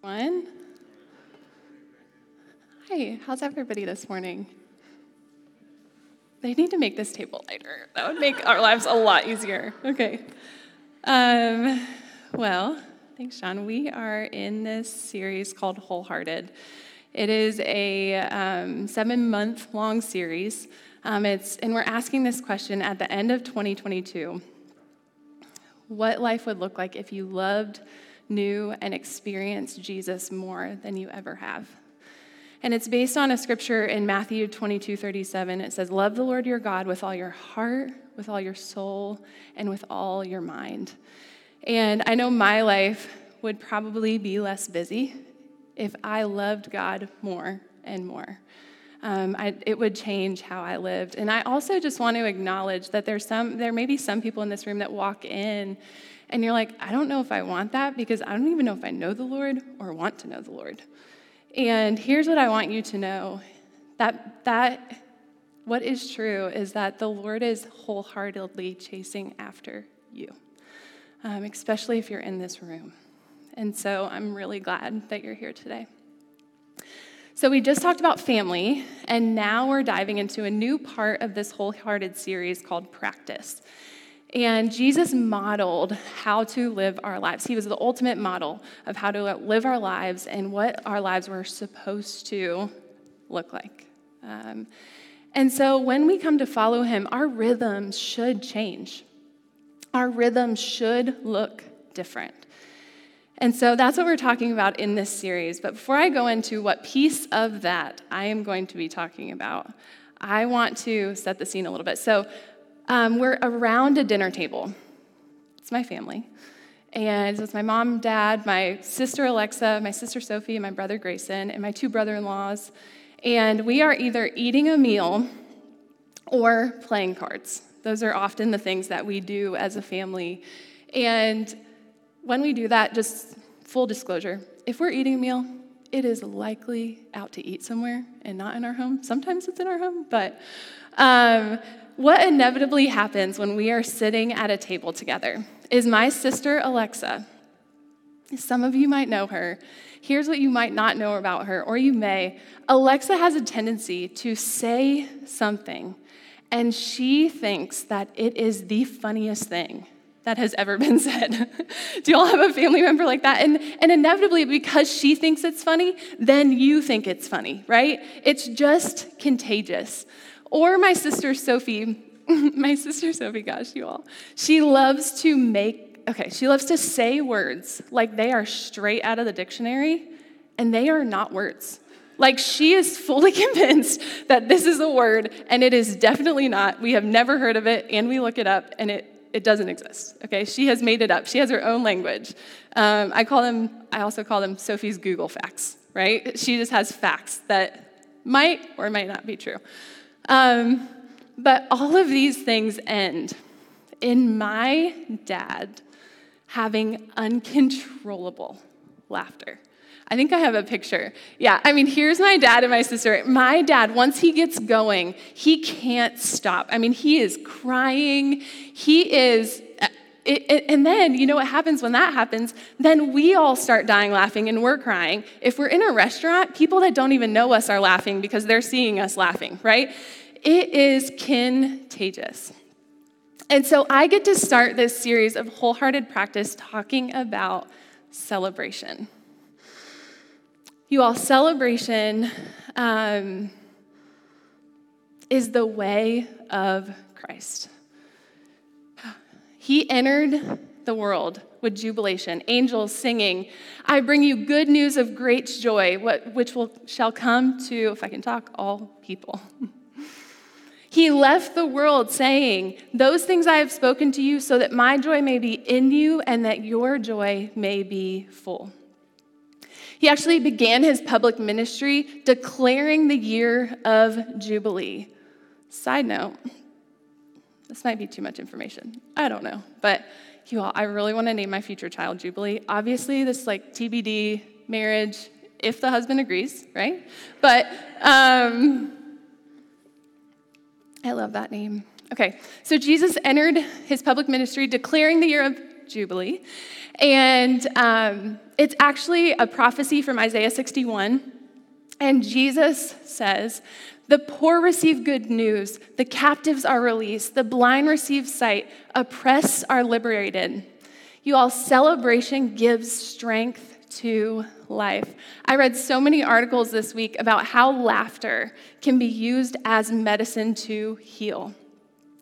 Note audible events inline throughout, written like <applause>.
One. Hi, how's everybody this morning? They need to make this table lighter. That would make our lives a lot easier. Okay. Um, well, thanks, Sean. We are in this series called Wholehearted. It is a um, seven month long series. Um, it's, and we're asking this question at the end of 2022 what life would look like if you loved knew, and experienced Jesus more than you ever have. And it's based on a scripture in Matthew 22 37. It says, Love the Lord your God with all your heart, with all your soul, and with all your mind. And I know my life would probably be less busy if I loved God more and more. Um, I, it would change how I lived. And I also just want to acknowledge that there's some, there may be some people in this room that walk in and you're like, I don't know if I want that because I don't even know if I know the Lord or want to know the Lord. And here's what I want you to know that, that what is true is that the Lord is wholeheartedly chasing after you, um, especially if you're in this room. And so I'm really glad that you're here today. So, we just talked about family, and now we're diving into a new part of this wholehearted series called practice. And Jesus modeled how to live our lives. He was the ultimate model of how to live our lives and what our lives were supposed to look like. Um, and so when we come to follow him, our rhythms should change. Our rhythms should look different. And so that's what we're talking about in this series. But before I go into what piece of that I am going to be talking about, I want to set the scene a little bit. So, um, we're around a dinner table. It's my family. And it's my mom, dad, my sister Alexa, my sister Sophie, my brother Grayson, and my two brother in laws. And we are either eating a meal or playing cards. Those are often the things that we do as a family. And when we do that, just full disclosure if we're eating a meal, it is likely out to eat somewhere and not in our home. Sometimes it's in our home, but um, what inevitably happens when we are sitting at a table together is my sister Alexa. Some of you might know her. Here's what you might not know about her, or you may. Alexa has a tendency to say something, and she thinks that it is the funniest thing that has ever been <laughs> said. Do y'all have a family member like that? And, and inevitably, because she thinks it's funny, then you think it's funny, right? It's just contagious. Or my sister Sophie, <laughs> my sister Sophie, gosh, you all, she loves to make, okay, she loves to say words like they are straight out of the dictionary, and they are not words. Like she is fully <laughs> convinced that this is a word, and it is definitely not. We have never heard of it, and we look it up, and it, it doesn't exist. Okay, she has made it up. She has her own language. Um, I call them. I also call them Sophie's Google facts. Right? She just has facts that might or might not be true. Um, but all of these things end in my dad having uncontrollable laughter. I think I have a picture. Yeah, I mean, here's my dad and my sister. My dad, once he gets going, he can't stop. I mean, he is crying. He is it, and then, you know what happens when that happens? Then we all start dying laughing and we're crying. If we're in a restaurant, people that don't even know us are laughing because they're seeing us laughing, right? It is contagious. And so I get to start this series of wholehearted practice talking about celebration. You all, celebration um, is the way of Christ. He entered the world with jubilation, angels singing, I bring you good news of great joy, which will, shall come to, if I can talk, all people. <laughs> he left the world saying, Those things I have spoken to you, so that my joy may be in you and that your joy may be full. He actually began his public ministry declaring the year of Jubilee. Side note, this might be too much information. I don't know. But you all, I really want to name my future child Jubilee. Obviously, this like TBD marriage, if the husband agrees, right? But um, I love that name. Okay, so Jesus entered his public ministry declaring the year of Jubilee. And um, it's actually a prophecy from Isaiah 61. And Jesus says, The poor receive good news, the captives are released, the blind receive sight, oppressed are liberated. You all, celebration gives strength to life. I read so many articles this week about how laughter can be used as medicine to heal.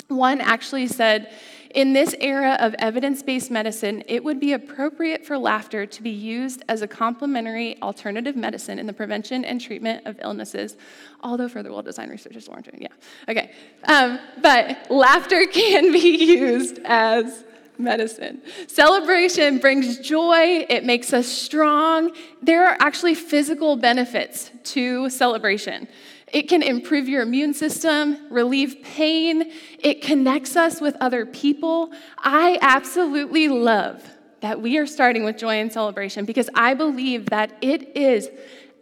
One actually said, in this era of evidence based medicine, it would be appropriate for laughter to be used as a complementary alternative medicine in the prevention and treatment of illnesses, although further well designed research is warranted. Yeah, okay. Um, but laughter <laughs> can be used as medicine. Celebration brings joy, it makes us strong. There are actually physical benefits to celebration. It can improve your immune system, relieve pain, it connects us with other people. I absolutely love that we are starting with joy and celebration because I believe that it is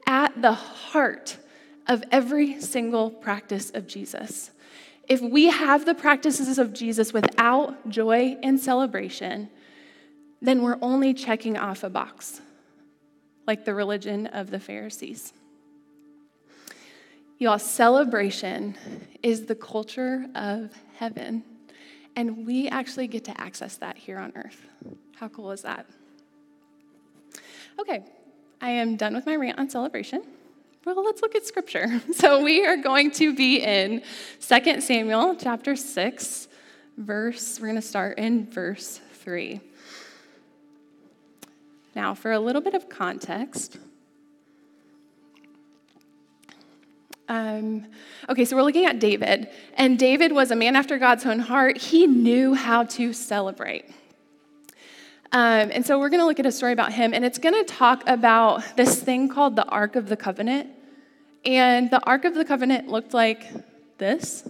at the heart of every single practice of Jesus. If we have the practices of Jesus without joy and celebration, then we're only checking off a box, like the religion of the Pharisees. Y'all, celebration is the culture of heaven, and we actually get to access that here on earth. How cool is that? Okay, I am done with my rant on celebration. Well, let's look at scripture. <laughs> So we are going to be in 2 Samuel chapter 6, verse, we're going to start in verse 3. Now, for a little bit of context, um, okay, so we're looking at David, and David was a man after God's own heart. He knew how to celebrate. Um, and so we're going to look at a story about him, and it's going to talk about this thing called the Ark of the Covenant. And the Ark of the Covenant looked like this.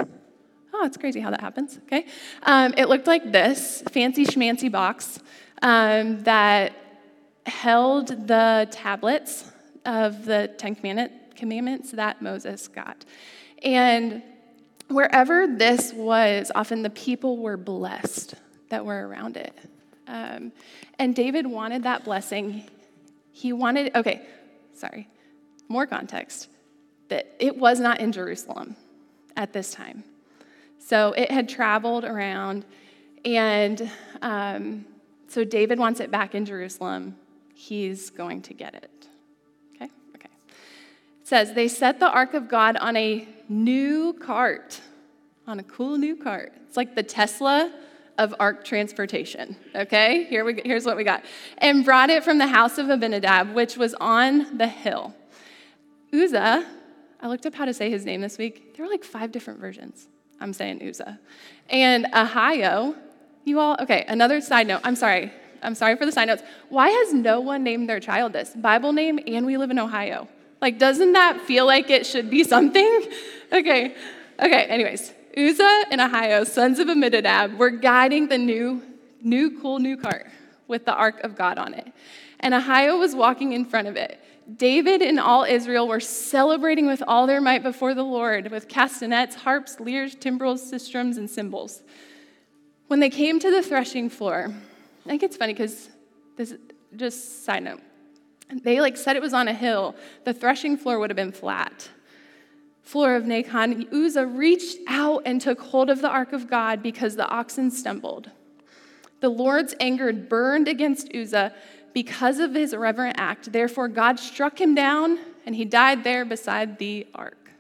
Oh, it's crazy how that happens, okay? Um, it looked like this fancy schmancy box um, that held the tablets of the Ten Commandments that Moses got. And wherever this was, often the people were blessed that were around it. Um, and David wanted that blessing. He wanted, okay, sorry, more context that it was not in Jerusalem at this time. So it had traveled around, and um, so David wants it back in Jerusalem. He's going to get it. Says, They set the ark of God on a new cart, on a cool new cart. It's like the Tesla of ark transportation. Okay? Here we, here's what we got. And brought it from the house of Abinadab, which was on the hill. Uzzah, I looked up how to say his name this week. There were like five different versions. I'm saying Uzzah. And Ahio, you all, okay, another side note. I'm sorry. I'm sorry for the side notes. Why has no one named their child this? Bible name, and we live in Ohio. Like, doesn't that feel like it should be <laughs> something? okay, okay, anyways. Uzzah and Ahio, sons of Amminadab, were guiding the new, new, cool new cart with the ark of God on it. And Ahio was walking in front of it. David and all Israel were celebrating with all their might before the Lord with castanets, harps, lyres, timbrels, sistrums, and cymbals. When they came to the threshing floor, I think it's funny because this just side note. They like said it was on a hill. The threshing floor would have been flat. Floor of Nakon, Uzzah reached out and took hold of the ark of God because the oxen stumbled. The Lord's anger burned against Uzzah because of his irreverent act. Therefore, God struck him down, and he died there beside the ark.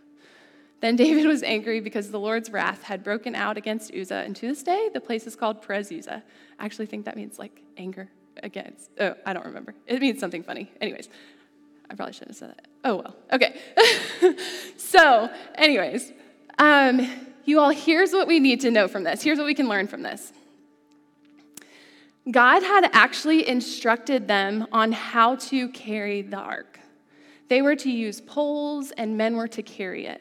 Then David was angry because the Lord's wrath had broken out against Uzzah, and to this day, the place is called Perez Uzzah. I actually think that means like anger against. Oh, I don't remember. It means something funny. Anyways, I probably shouldn't have said that. Oh well. Okay. <laughs> so, anyways, um, you all, here's what we need to know from this. Here's what we can learn from this. God had actually instructed them on how to carry the ark. They were to use poles, and men were to carry it.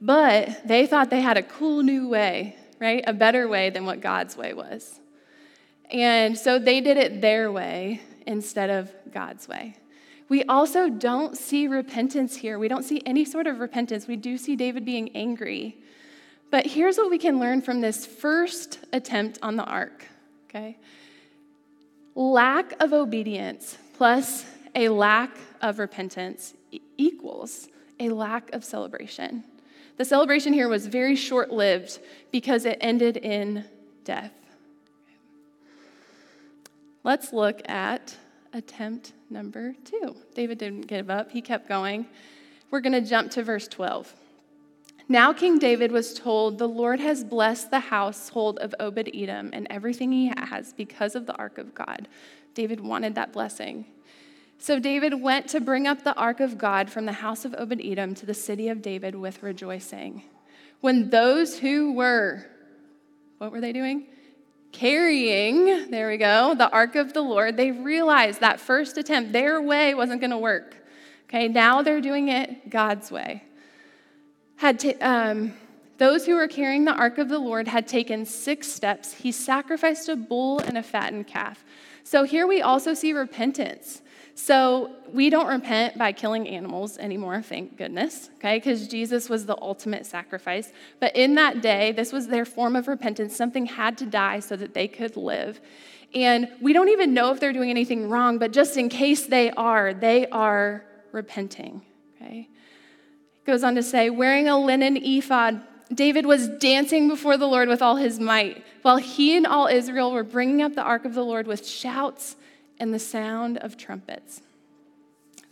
But they thought they had a cool new way, right? A better way than what God's way was. And so they did it their way instead of God's way. We also don't see repentance here. We don't see any sort of repentance. We do see David being angry. But here's what we can learn from this first attempt on the ark, okay? lack of obedience plus a lack of repentance equals a lack of celebration. The celebration here was very short lived because it ended in death. Let's look at attempt number two. David didn't give up, he kept going. We're going to jump to verse 12. Now, King David was told, The Lord has blessed the household of Obed Edom and everything he has because of the ark of God. David wanted that blessing. So David went to bring up the ark of God from the house of Obed Edom to the city of David with rejoicing. When those who were, what were they doing? Carrying, there we go, the ark of the Lord, they realized that first attempt, their way wasn't going to work. Okay, now they're doing it God's way. Had to, um, those who were carrying the ark of the Lord had taken six steps. He sacrificed a bull and a fattened calf. So here we also see repentance. So we don't repent by killing animals anymore, thank goodness, okay, because Jesus was the ultimate sacrifice. But in that day, this was their form of repentance. Something had to die so that they could live. And we don't even know if they're doing anything wrong, but just in case they are, they are repenting, okay? It goes on to say, wearing a linen ephod, David was dancing before the Lord with all his might, while he and all Israel were bringing up the ark of the Lord with shouts and the sound of trumpets.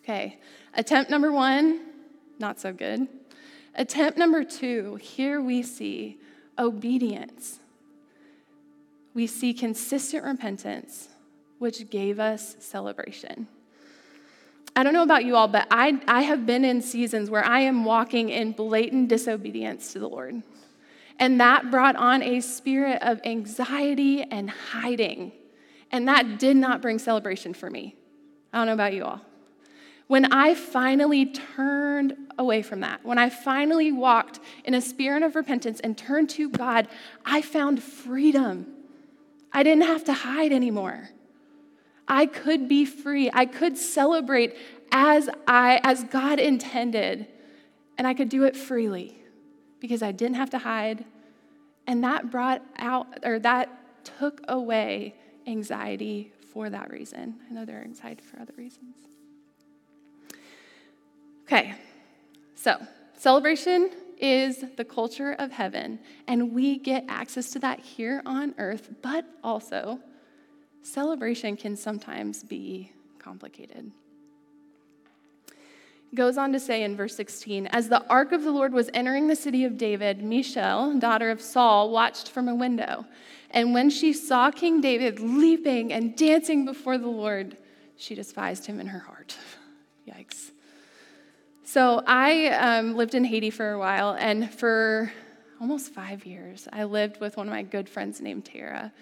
Okay, attempt number one, not so good. Attempt number two, here we see obedience. We see consistent repentance, which gave us celebration. I don't know about you all, but I, I have been in seasons where I am walking in blatant disobedience to the Lord. And that brought on a spirit of anxiety and hiding and that did not bring celebration for me. I don't know about you all. When I finally turned away from that, when I finally walked in a spirit of repentance and turned to God, I found freedom. I didn't have to hide anymore. I could be free. I could celebrate as I as God intended, and I could do it freely because I didn't have to hide. And that brought out or that took away anxiety for that reason. I know they're anxiety for other reasons. Okay, so celebration is the culture of heaven, and we get access to that here on earth, but also celebration can sometimes be complicated. Goes on to say in verse 16, as the ark of the Lord was entering the city of David, Michal, daughter of Saul, watched from a window. And when she saw King David leaping and dancing before the Lord, she despised him in her heart. <laughs> Yikes. So I um, lived in Haiti for a while, and for almost five years, I lived with one of my good friends named Tara.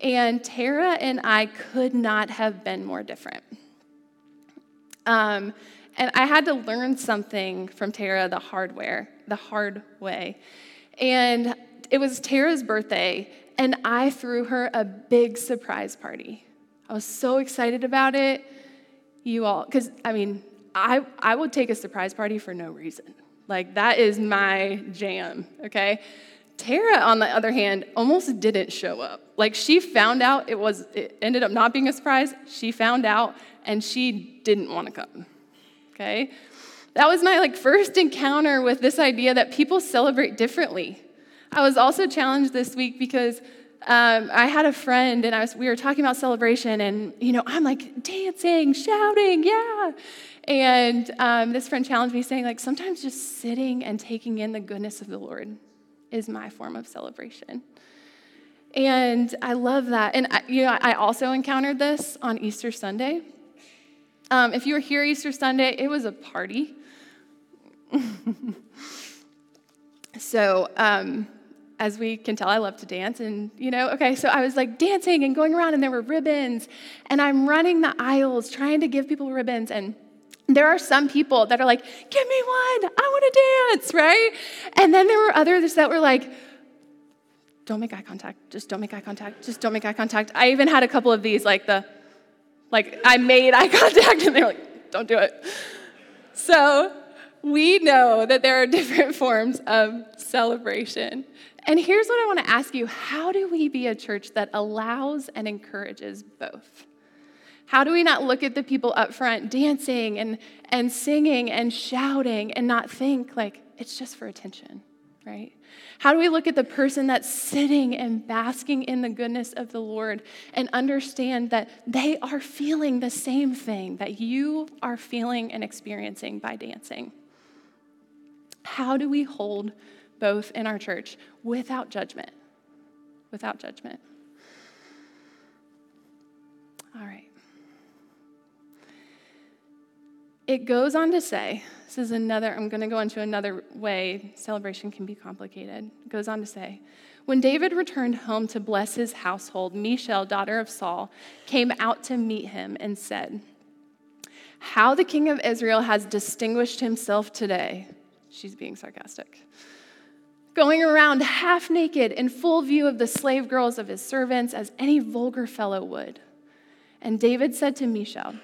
And Tara and I could not have been more different. Um, and I had to learn something from Tara the hardware, the hard way. And it was Tara's birthday, and I threw her a big surprise party. I was so excited about it. You all, because I mean, I, I would take a surprise party for no reason. Like, that is my jam, okay? Tara, on the other hand, almost didn't show up. Like, she found out it was, it ended up not being a surprise. She found out and she didn't want to come, okay? That was my like first encounter with this idea that people celebrate differently. I was also challenged this week because um, I had a friend and I was, we were talking about celebration, and you know, I'm like dancing, shouting, yeah. And um, this friend challenged me, saying, like, sometimes just sitting and taking in the goodness of the Lord is my form of celebration. And I love that. And I, you know, I also encountered this on Easter Sunday. Um, if you were here Easter Sunday, it was a party. <laughs> so um, as we can tell, I love to dance. And, you know, okay, so I was like dancing and going around, and there were ribbons. And I'm running the aisles trying to give people ribbons. And there are some people that are like, give me one, I want to dance, right? And then there were others that were like, don't make eye contact, just don't make eye contact, just don't make eye contact. I even had a couple of these, like the, like I made eye <laughs> contact, and they were like, don't do it. So we know that there are different forms of celebration. And here's what I want to ask you How do we be a church that allows and encourages both? How do we not look at the people up front dancing and, and singing and shouting and not think like it's just for attention, right? How do we look at the person that's sitting and basking in the goodness of the Lord and understand that they are feeling the same thing that you are feeling and experiencing by dancing? How do we hold both in our church without judgment? Without judgment. All right. It goes on to say, this is another, I'm going to go into another way celebration can be complicated. It goes on to say, when David returned home to bless his household, Michal, daughter of Saul, came out to meet him and said, How the king of Israel has distinguished himself today. She's being sarcastic. Going around half naked in full view of the slave girls of his servants, as any vulgar fellow would. And David said to Michal,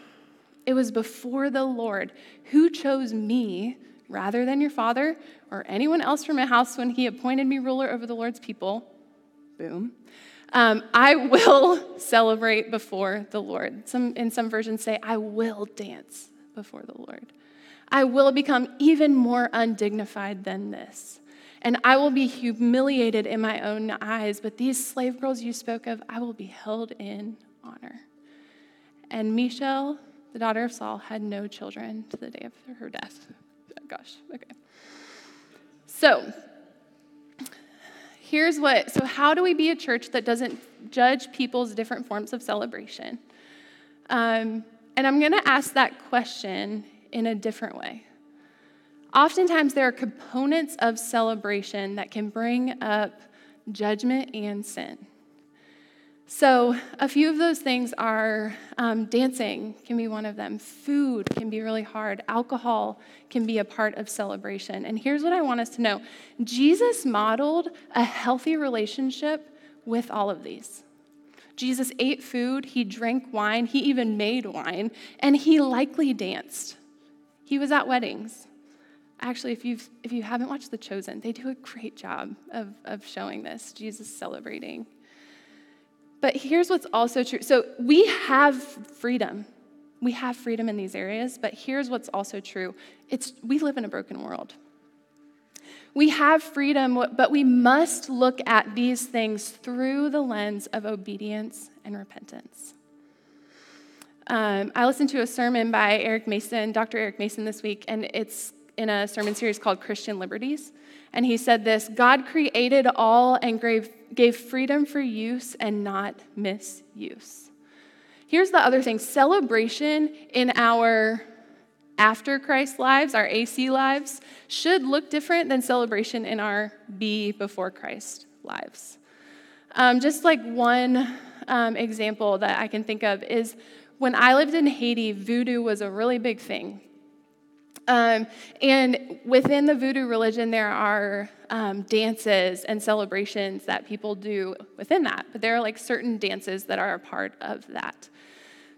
it was before the Lord who chose me rather than your father or anyone else from my house when he appointed me ruler over the Lord's people. Boom. Um, I <laughs> will celebrate before the Lord. Some, in some versions say, I will dance before the Lord. I will become even more undignified than this. And I will be humiliated in my own eyes, but these slave girls you spoke of, I will be held in honor. And Michal the daughter of Saul, had no children to the day of her death. Gosh, okay. So, here's what so, how do we be a church that doesn't judge people's different forms of celebration? Um, and I'm going to ask that question in a different way. Oftentimes, there are components of celebration that can bring up judgment and sin. So, a few of those things are um, dancing can be one of them, food can be really hard, alcohol can be a part of celebration. And here's what I want us to know Jesus modeled a healthy relationship with all of these. Jesus ate food, he drank wine, he even made wine, and he likely danced. He was at weddings. Actually, if, you've, if you haven't watched The Chosen, they do a great job of, of showing this, Jesus celebrating but here's what's also true. So we have freedom. We have freedom in these areas, but here's what's also true. It's we live in a broken world. We have freedom, but we must look at these things through the lens of obedience and repentance. Um, I listened to a sermon by Eric Mason, Dr. Eric Mason, this week, and it's in a sermon series called Christian Liberties. And he said this God created all and gave, gave freedom for use and not misuse. Here's the other thing celebration in our after Christ lives, our AC lives, should look different than celebration in our be before Christ lives. Um, just like one um, example that I can think of is when I lived in Haiti, voodoo was a really big thing. Um, and within the voodoo religion, there are um, dances and celebrations that people do within that, but there are like certain dances that are a part of that.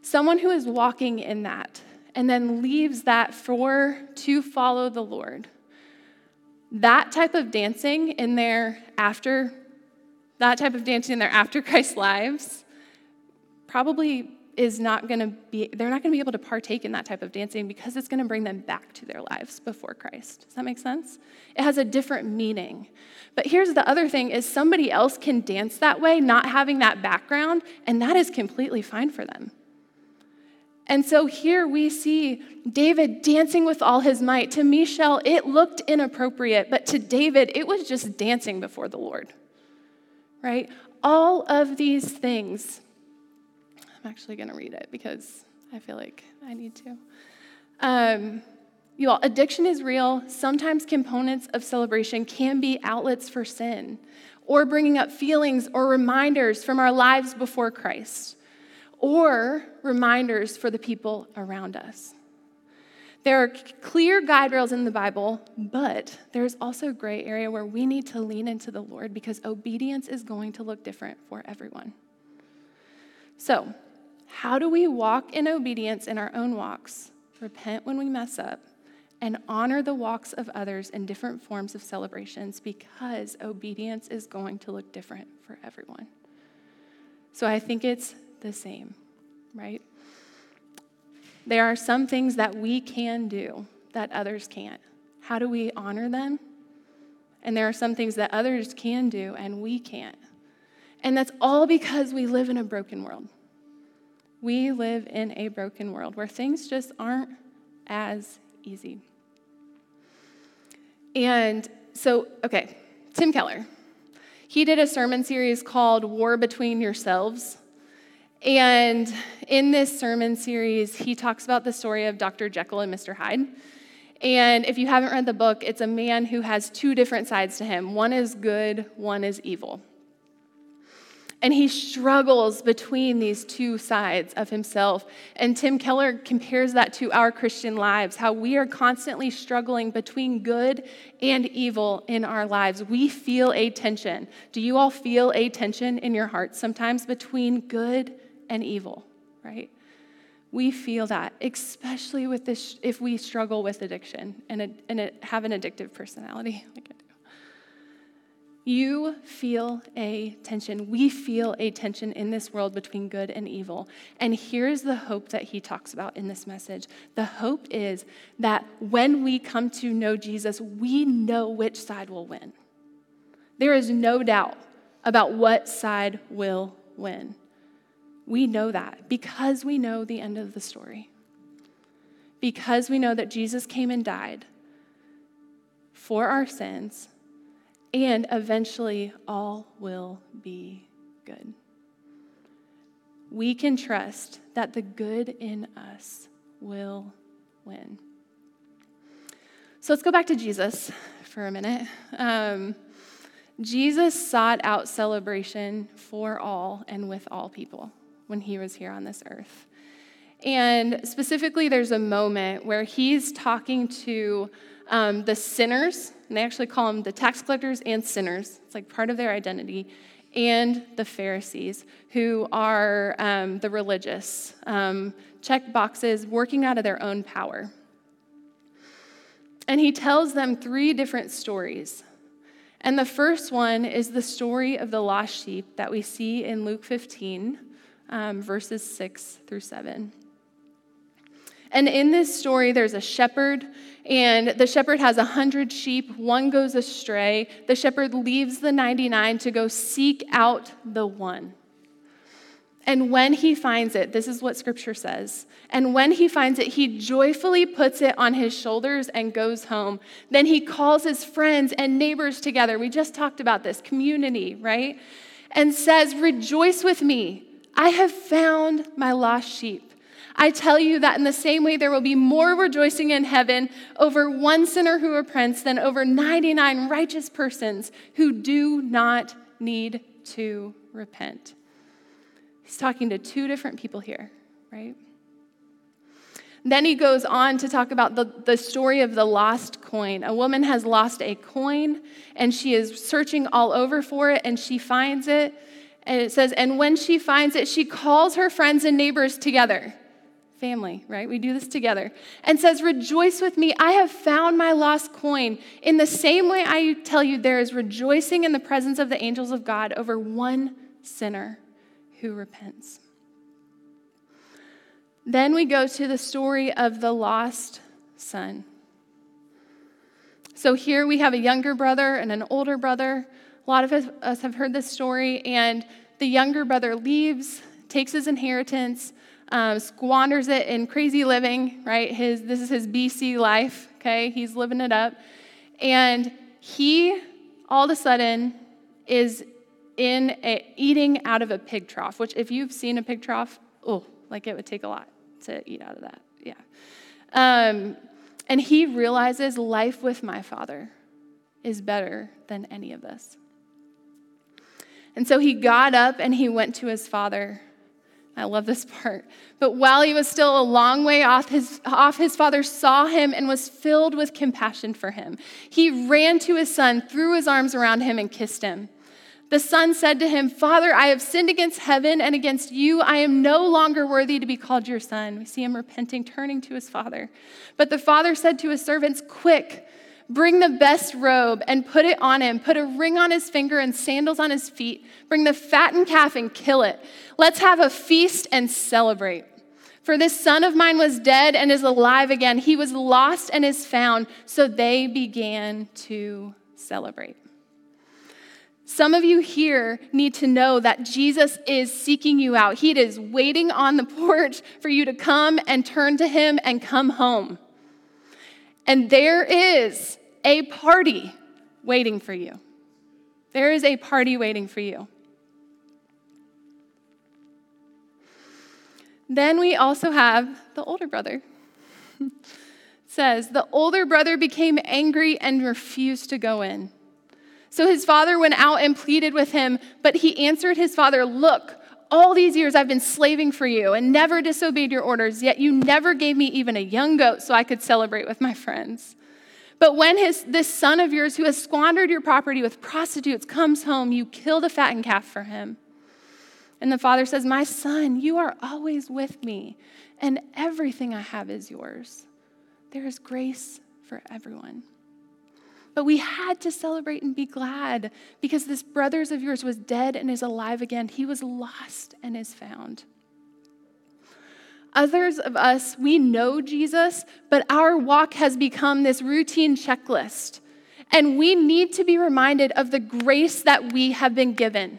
Someone who is walking in that and then leaves that for to follow the Lord, that type of dancing in their after, that type of dancing in their after <laughs> Christ lives probably is not going to be, they're not going to be able to partake in that type of dancing because it's going to bring them back to their lives before Christ. Does that make sense? It has a different meaning. But here's the other thing is somebody else can dance that way, not having that background, and that is completely fine for them. And so here we see David dancing with all his might. To Michal, it looked inappropriate, but to David, it was just dancing before the Lord. Right? All of these things I'm actually going to read it because I feel like I need to. Um, you all, addiction is real. Sometimes components of celebration can be outlets for sin or bringing up feelings or reminders from our lives before Christ or reminders for the people around us. There are clear guide rails in the Bible, but there's also a gray area where we need to lean into the Lord because obedience is going to look different for everyone. So, how do we walk in obedience in our own walks, repent when we mess up, and honor the walks of others in different forms of celebrations because obedience is going to look different for everyone. So I think it's the same, right? There are some things that we can do that others can't. How do we honor them? And there are some things that others can do and we can't. And that's all because we live in a broken world. We live in a broken world where things just aren't as easy. And so, okay, Tim Keller. He did a sermon series called War Between Yourselves. And in this sermon series, he talks about the story of Dr. Jekyll and Mr. Hyde. And if you haven't read the book, it's a man who has two different sides to him one is good, one is evil. And he struggles between these two sides of himself. And Tim Keller compares that to our Christian lives, how we are constantly struggling between good and evil in our lives. We feel a tension. Do you all feel a tension in your heart sometimes between good and evil, right? We feel that, especially with this, if we struggle with addiction and, and have an addictive personality. <laughs> Like you feel a tension. We feel a tension in this world between good and evil. And here's the hope that he talks about in this message the hope is that when we come to know Jesus, we know which side will win. There is no doubt about what side will win. We know that because we know the end of the story. Because we know that Jesus came and died for our sins and eventually all will be good. We can trust that the good in us will win. So let's go back to Jesus for a minute. Um, Jesus sought out celebration for all and with all people when he was here on this earth. And specifically, there's a moment where he's talking to um, the sinners, and they actually call them the tax collectors and sinners. It's like part of their identity. And the Pharisees, who are um, the religious, um, check boxes, working out of their own power. And he tells them three different stories. And the first one is the story of the lost sheep that we see in Luke 15, um, verses 6 through 7. And in this story, there's a shepherd, and the shepherd has a hundred sheep. One goes astray. The shepherd leaves the 99 to go seek out the one. And when he finds it, this is what scripture says. And when he finds it, he joyfully puts it on his shoulders and goes home. Then he calls his friends and neighbors together. We just talked about this community, right? And says, Rejoice with me. I have found my lost sheep. I tell you that in the same way, there will be more rejoicing in heaven over one sinner who repents than over 99 righteous persons who do not need to repent. He's talking to two different people here, right? Then he goes on to talk about the, the story of the lost coin. A woman has lost a coin and she is searching all over for it and she finds it. And it says, and when she finds it, she calls her friends and neighbors together family, right? We do this together. And says, Rejoice with me. I have found my lost coin. In the same way, I tell you, there is rejoicing in the presence of the angels of God over one sinner who repents. Then we go to the story of the lost son. So here we have a younger brother and an older brother. A lot of us have heard this story, and the younger brother leaves, takes his inheritance, um, squanders it in crazy living, right? His, this is his BC life, okay? He's living it up. And he, all of a sudden, is in a, eating out of a pig trough, which, if you've seen a pig trough, oh, like it would take a lot to eat out of that. Yeah. Um, and he realizes life with my father is better than any of this. And so he got up and he went to his father I love this part. But while he was still a long way off his, off, his father saw him and was filled with compassion for him. He ran to his son, threw his arms around him, and kissed him. The son said to him, Father, I have sinned against heaven and against you. I am no longer worthy to be called your son. We see him repenting, turning to his father. But the father said to his servants, Quick, bring the best robe and put it on him. Put a ring on his finger and sandals on his feet. Bring the fattened calf and kill it. Let's have a feast and celebrate. For this son of mine was dead and is alive again. He was lost and is found. So they began to celebrate. Some of you here need to know that Jesus is seeking you out. He is waiting on the porch for you to come and turn to Him and come home. And there is a party waiting for you. There is a party waiting for you. Then we also have the older brother. <laughs> says, The older brother became angry and refused to go in. So his father went out and pleaded with him, but he answered his father, Look, all these years I've been slaving for you and never disobeyed your orders, yet you never gave me even a young goat so I could celebrate with my friends. But when his, this son of yours, who has squandered your property with prostitutes, comes home, you kill the fattened calf for him. And the father says, My son, you are always with me, and everything I have is yours. There is grace for everyone. But we had to celebrate and be glad because this brothers of yours was dead and is alive again. He was lost and is found. Others of us, we know Jesus, but our walk has become this routine checklist. And we need to be reminded of the grace that we have been given.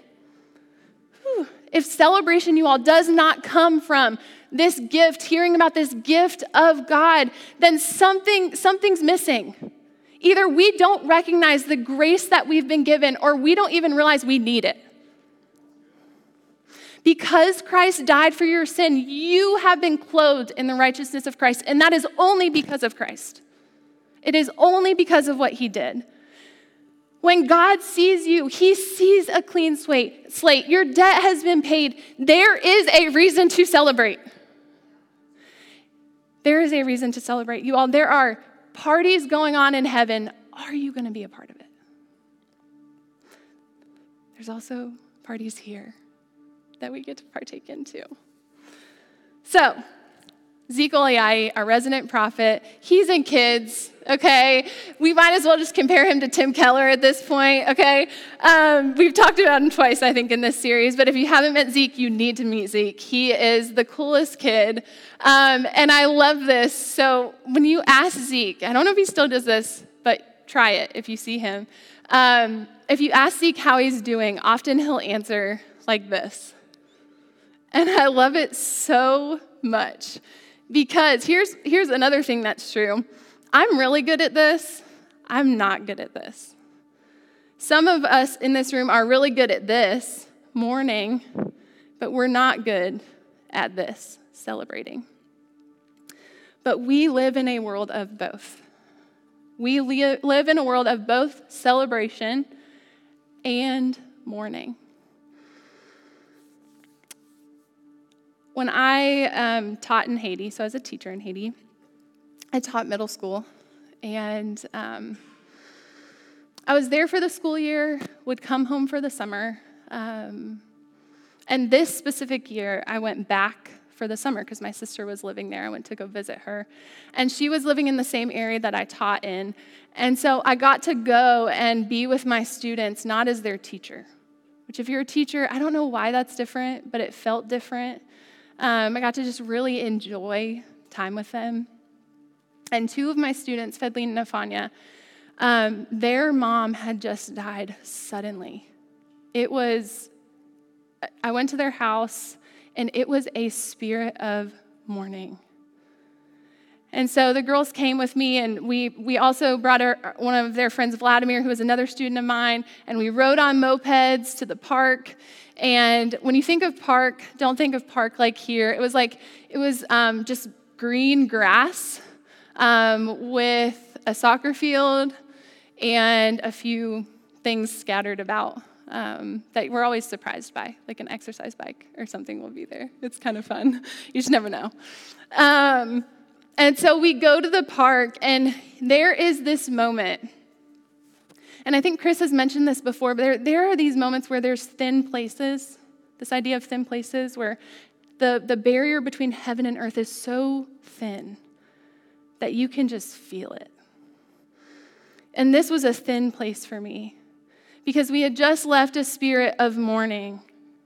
Whew. If celebration, you all, does not come from this gift, hearing about this gift of God, then something, something's missing. Either we don't recognize the grace that we've been given, or we don't even realize we need it. Because Christ died for your sin, you have been clothed in the righteousness of Christ, and that is only because of Christ. It is only because of what he did. When God sees you, he sees a clean slate. Your debt has been paid. There is a reason to celebrate. There is a reason to celebrate. You all, there are parties going on in heaven, are you going to be a part of it? There's also parties here that we get to partake in too. So, Zeke Oliai, our resident prophet, he's in kids, okay? We might as well just compare him to Tim Keller at this point, okay? Um, we've talked about him twice, I think, in this series, but if you haven't met Zeke, you need to meet Zeke. He is the coolest kid, um, and I love this. So when you ask Zeke, I don't know if he still does this, but try it if you see him. Um, if you ask Zeke how he's doing, often he'll answer like this. And I love it so much. Because here's, here's another thing that's true I'm really good at this, I'm not good at this. Some of us in this room are really good at this, mourning, but we're not good at this, celebrating. But we live in a world of both. We live in a world of both celebration and mourning. When I um, taught in Haiti, so I was a teacher in Haiti, I taught middle school, and um, I was there for the school year, would come home for the summer. Um, and this specific year, I went back for the summer because my sister was living there. I went to go visit her. And she was living in the same area that I taught in. And so I got to go and be with my students, not as their teacher, which, if you're a teacher, I don't know why that's different, but it felt different. Um, I got to just really enjoy time with them. And two of my students, Fedline and Afanya, um, their mom had just died suddenly. It was, I went to their house, and it was a spirit of mourning. And so the girls came with me, and we, we also brought our, one of their friends, Vladimir, who was another student of mine, and we rode on mopeds to the park. And when you think of park, don't think of park like here. It was like, it was um, just green grass um, with a soccer field and a few things scattered about um, that we're always surprised by, like an exercise bike or something will be there. It's kind of fun. <laughs> You just never know. And so we go to the park, and there is this moment And I think Chris has mentioned this before, but there, there are these moments where there's thin places, this idea of thin places, where the, the barrier between heaven and earth is so thin that you can just feel it. And this was a thin place for me because we had just left a spirit of mourning,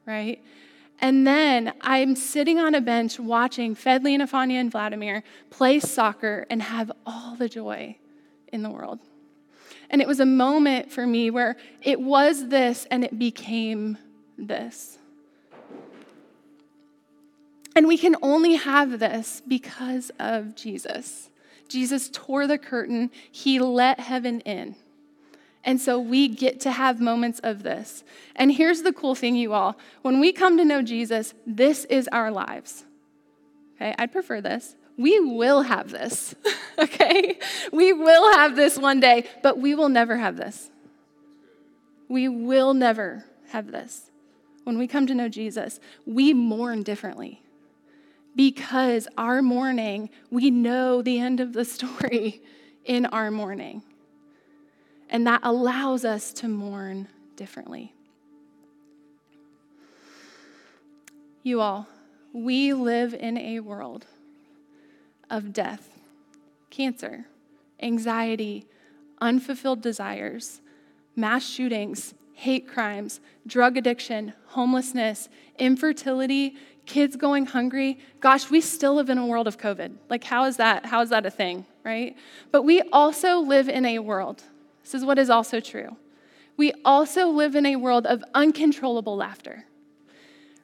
right? And then I'm sitting on a bench watching Fedley and Afania and Vladimir play soccer and have all the joy in the world. And it was a moment for me where it was this and it became this. And we can only have this because of Jesus. Jesus tore the curtain, he let heaven in. And so we get to have moments of this. And here's the cool thing, you all. When we come to know Jesus, this is our lives. Okay, I'd prefer this. We will have this, <laughs> okay? We will have this one day, but we will never have this. We will never have this. When we come to know Jesus, we mourn differently because our mourning, we know the end of the story <laughs> in our mourning. And that allows us to mourn differently. You all, we live in a world of death, cancer, anxiety, unfulfilled desires, mass shootings, hate crimes, drug addiction, homelessness, infertility, kids going hungry. Gosh, we still live in a world of COVID. Like, how is that? How is that a thing, right? But we also live in a world. This is what is also true. We also live in a world of uncontrollable laughter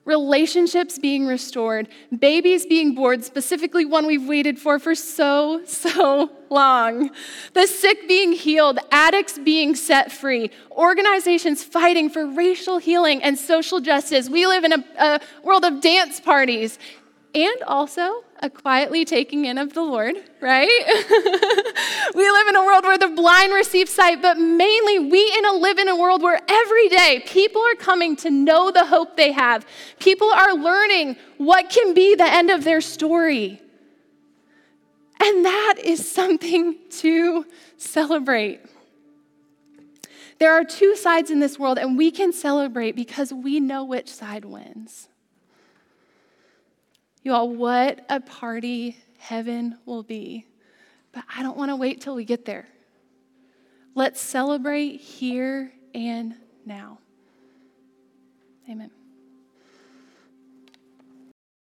relationships being restored, babies being born, specifically one we've waited for for so, so long, the sick being healed, addicts being set free, organizations fighting for racial healing and social justice. We live in a, a world of dance parties and also a quietly taking in of the Lord, right? <laughs> we live in a world where the blind receive sight, but mainly we in a live in a world where every day people are coming to know the hope they have. People are learning what can be the end of their story. And that is something to celebrate. There are two sides in this world, and we can celebrate because we know which side wins. You all, what a party heaven will be. But I don't want to wait till we get there. Let's celebrate here and now. Amen.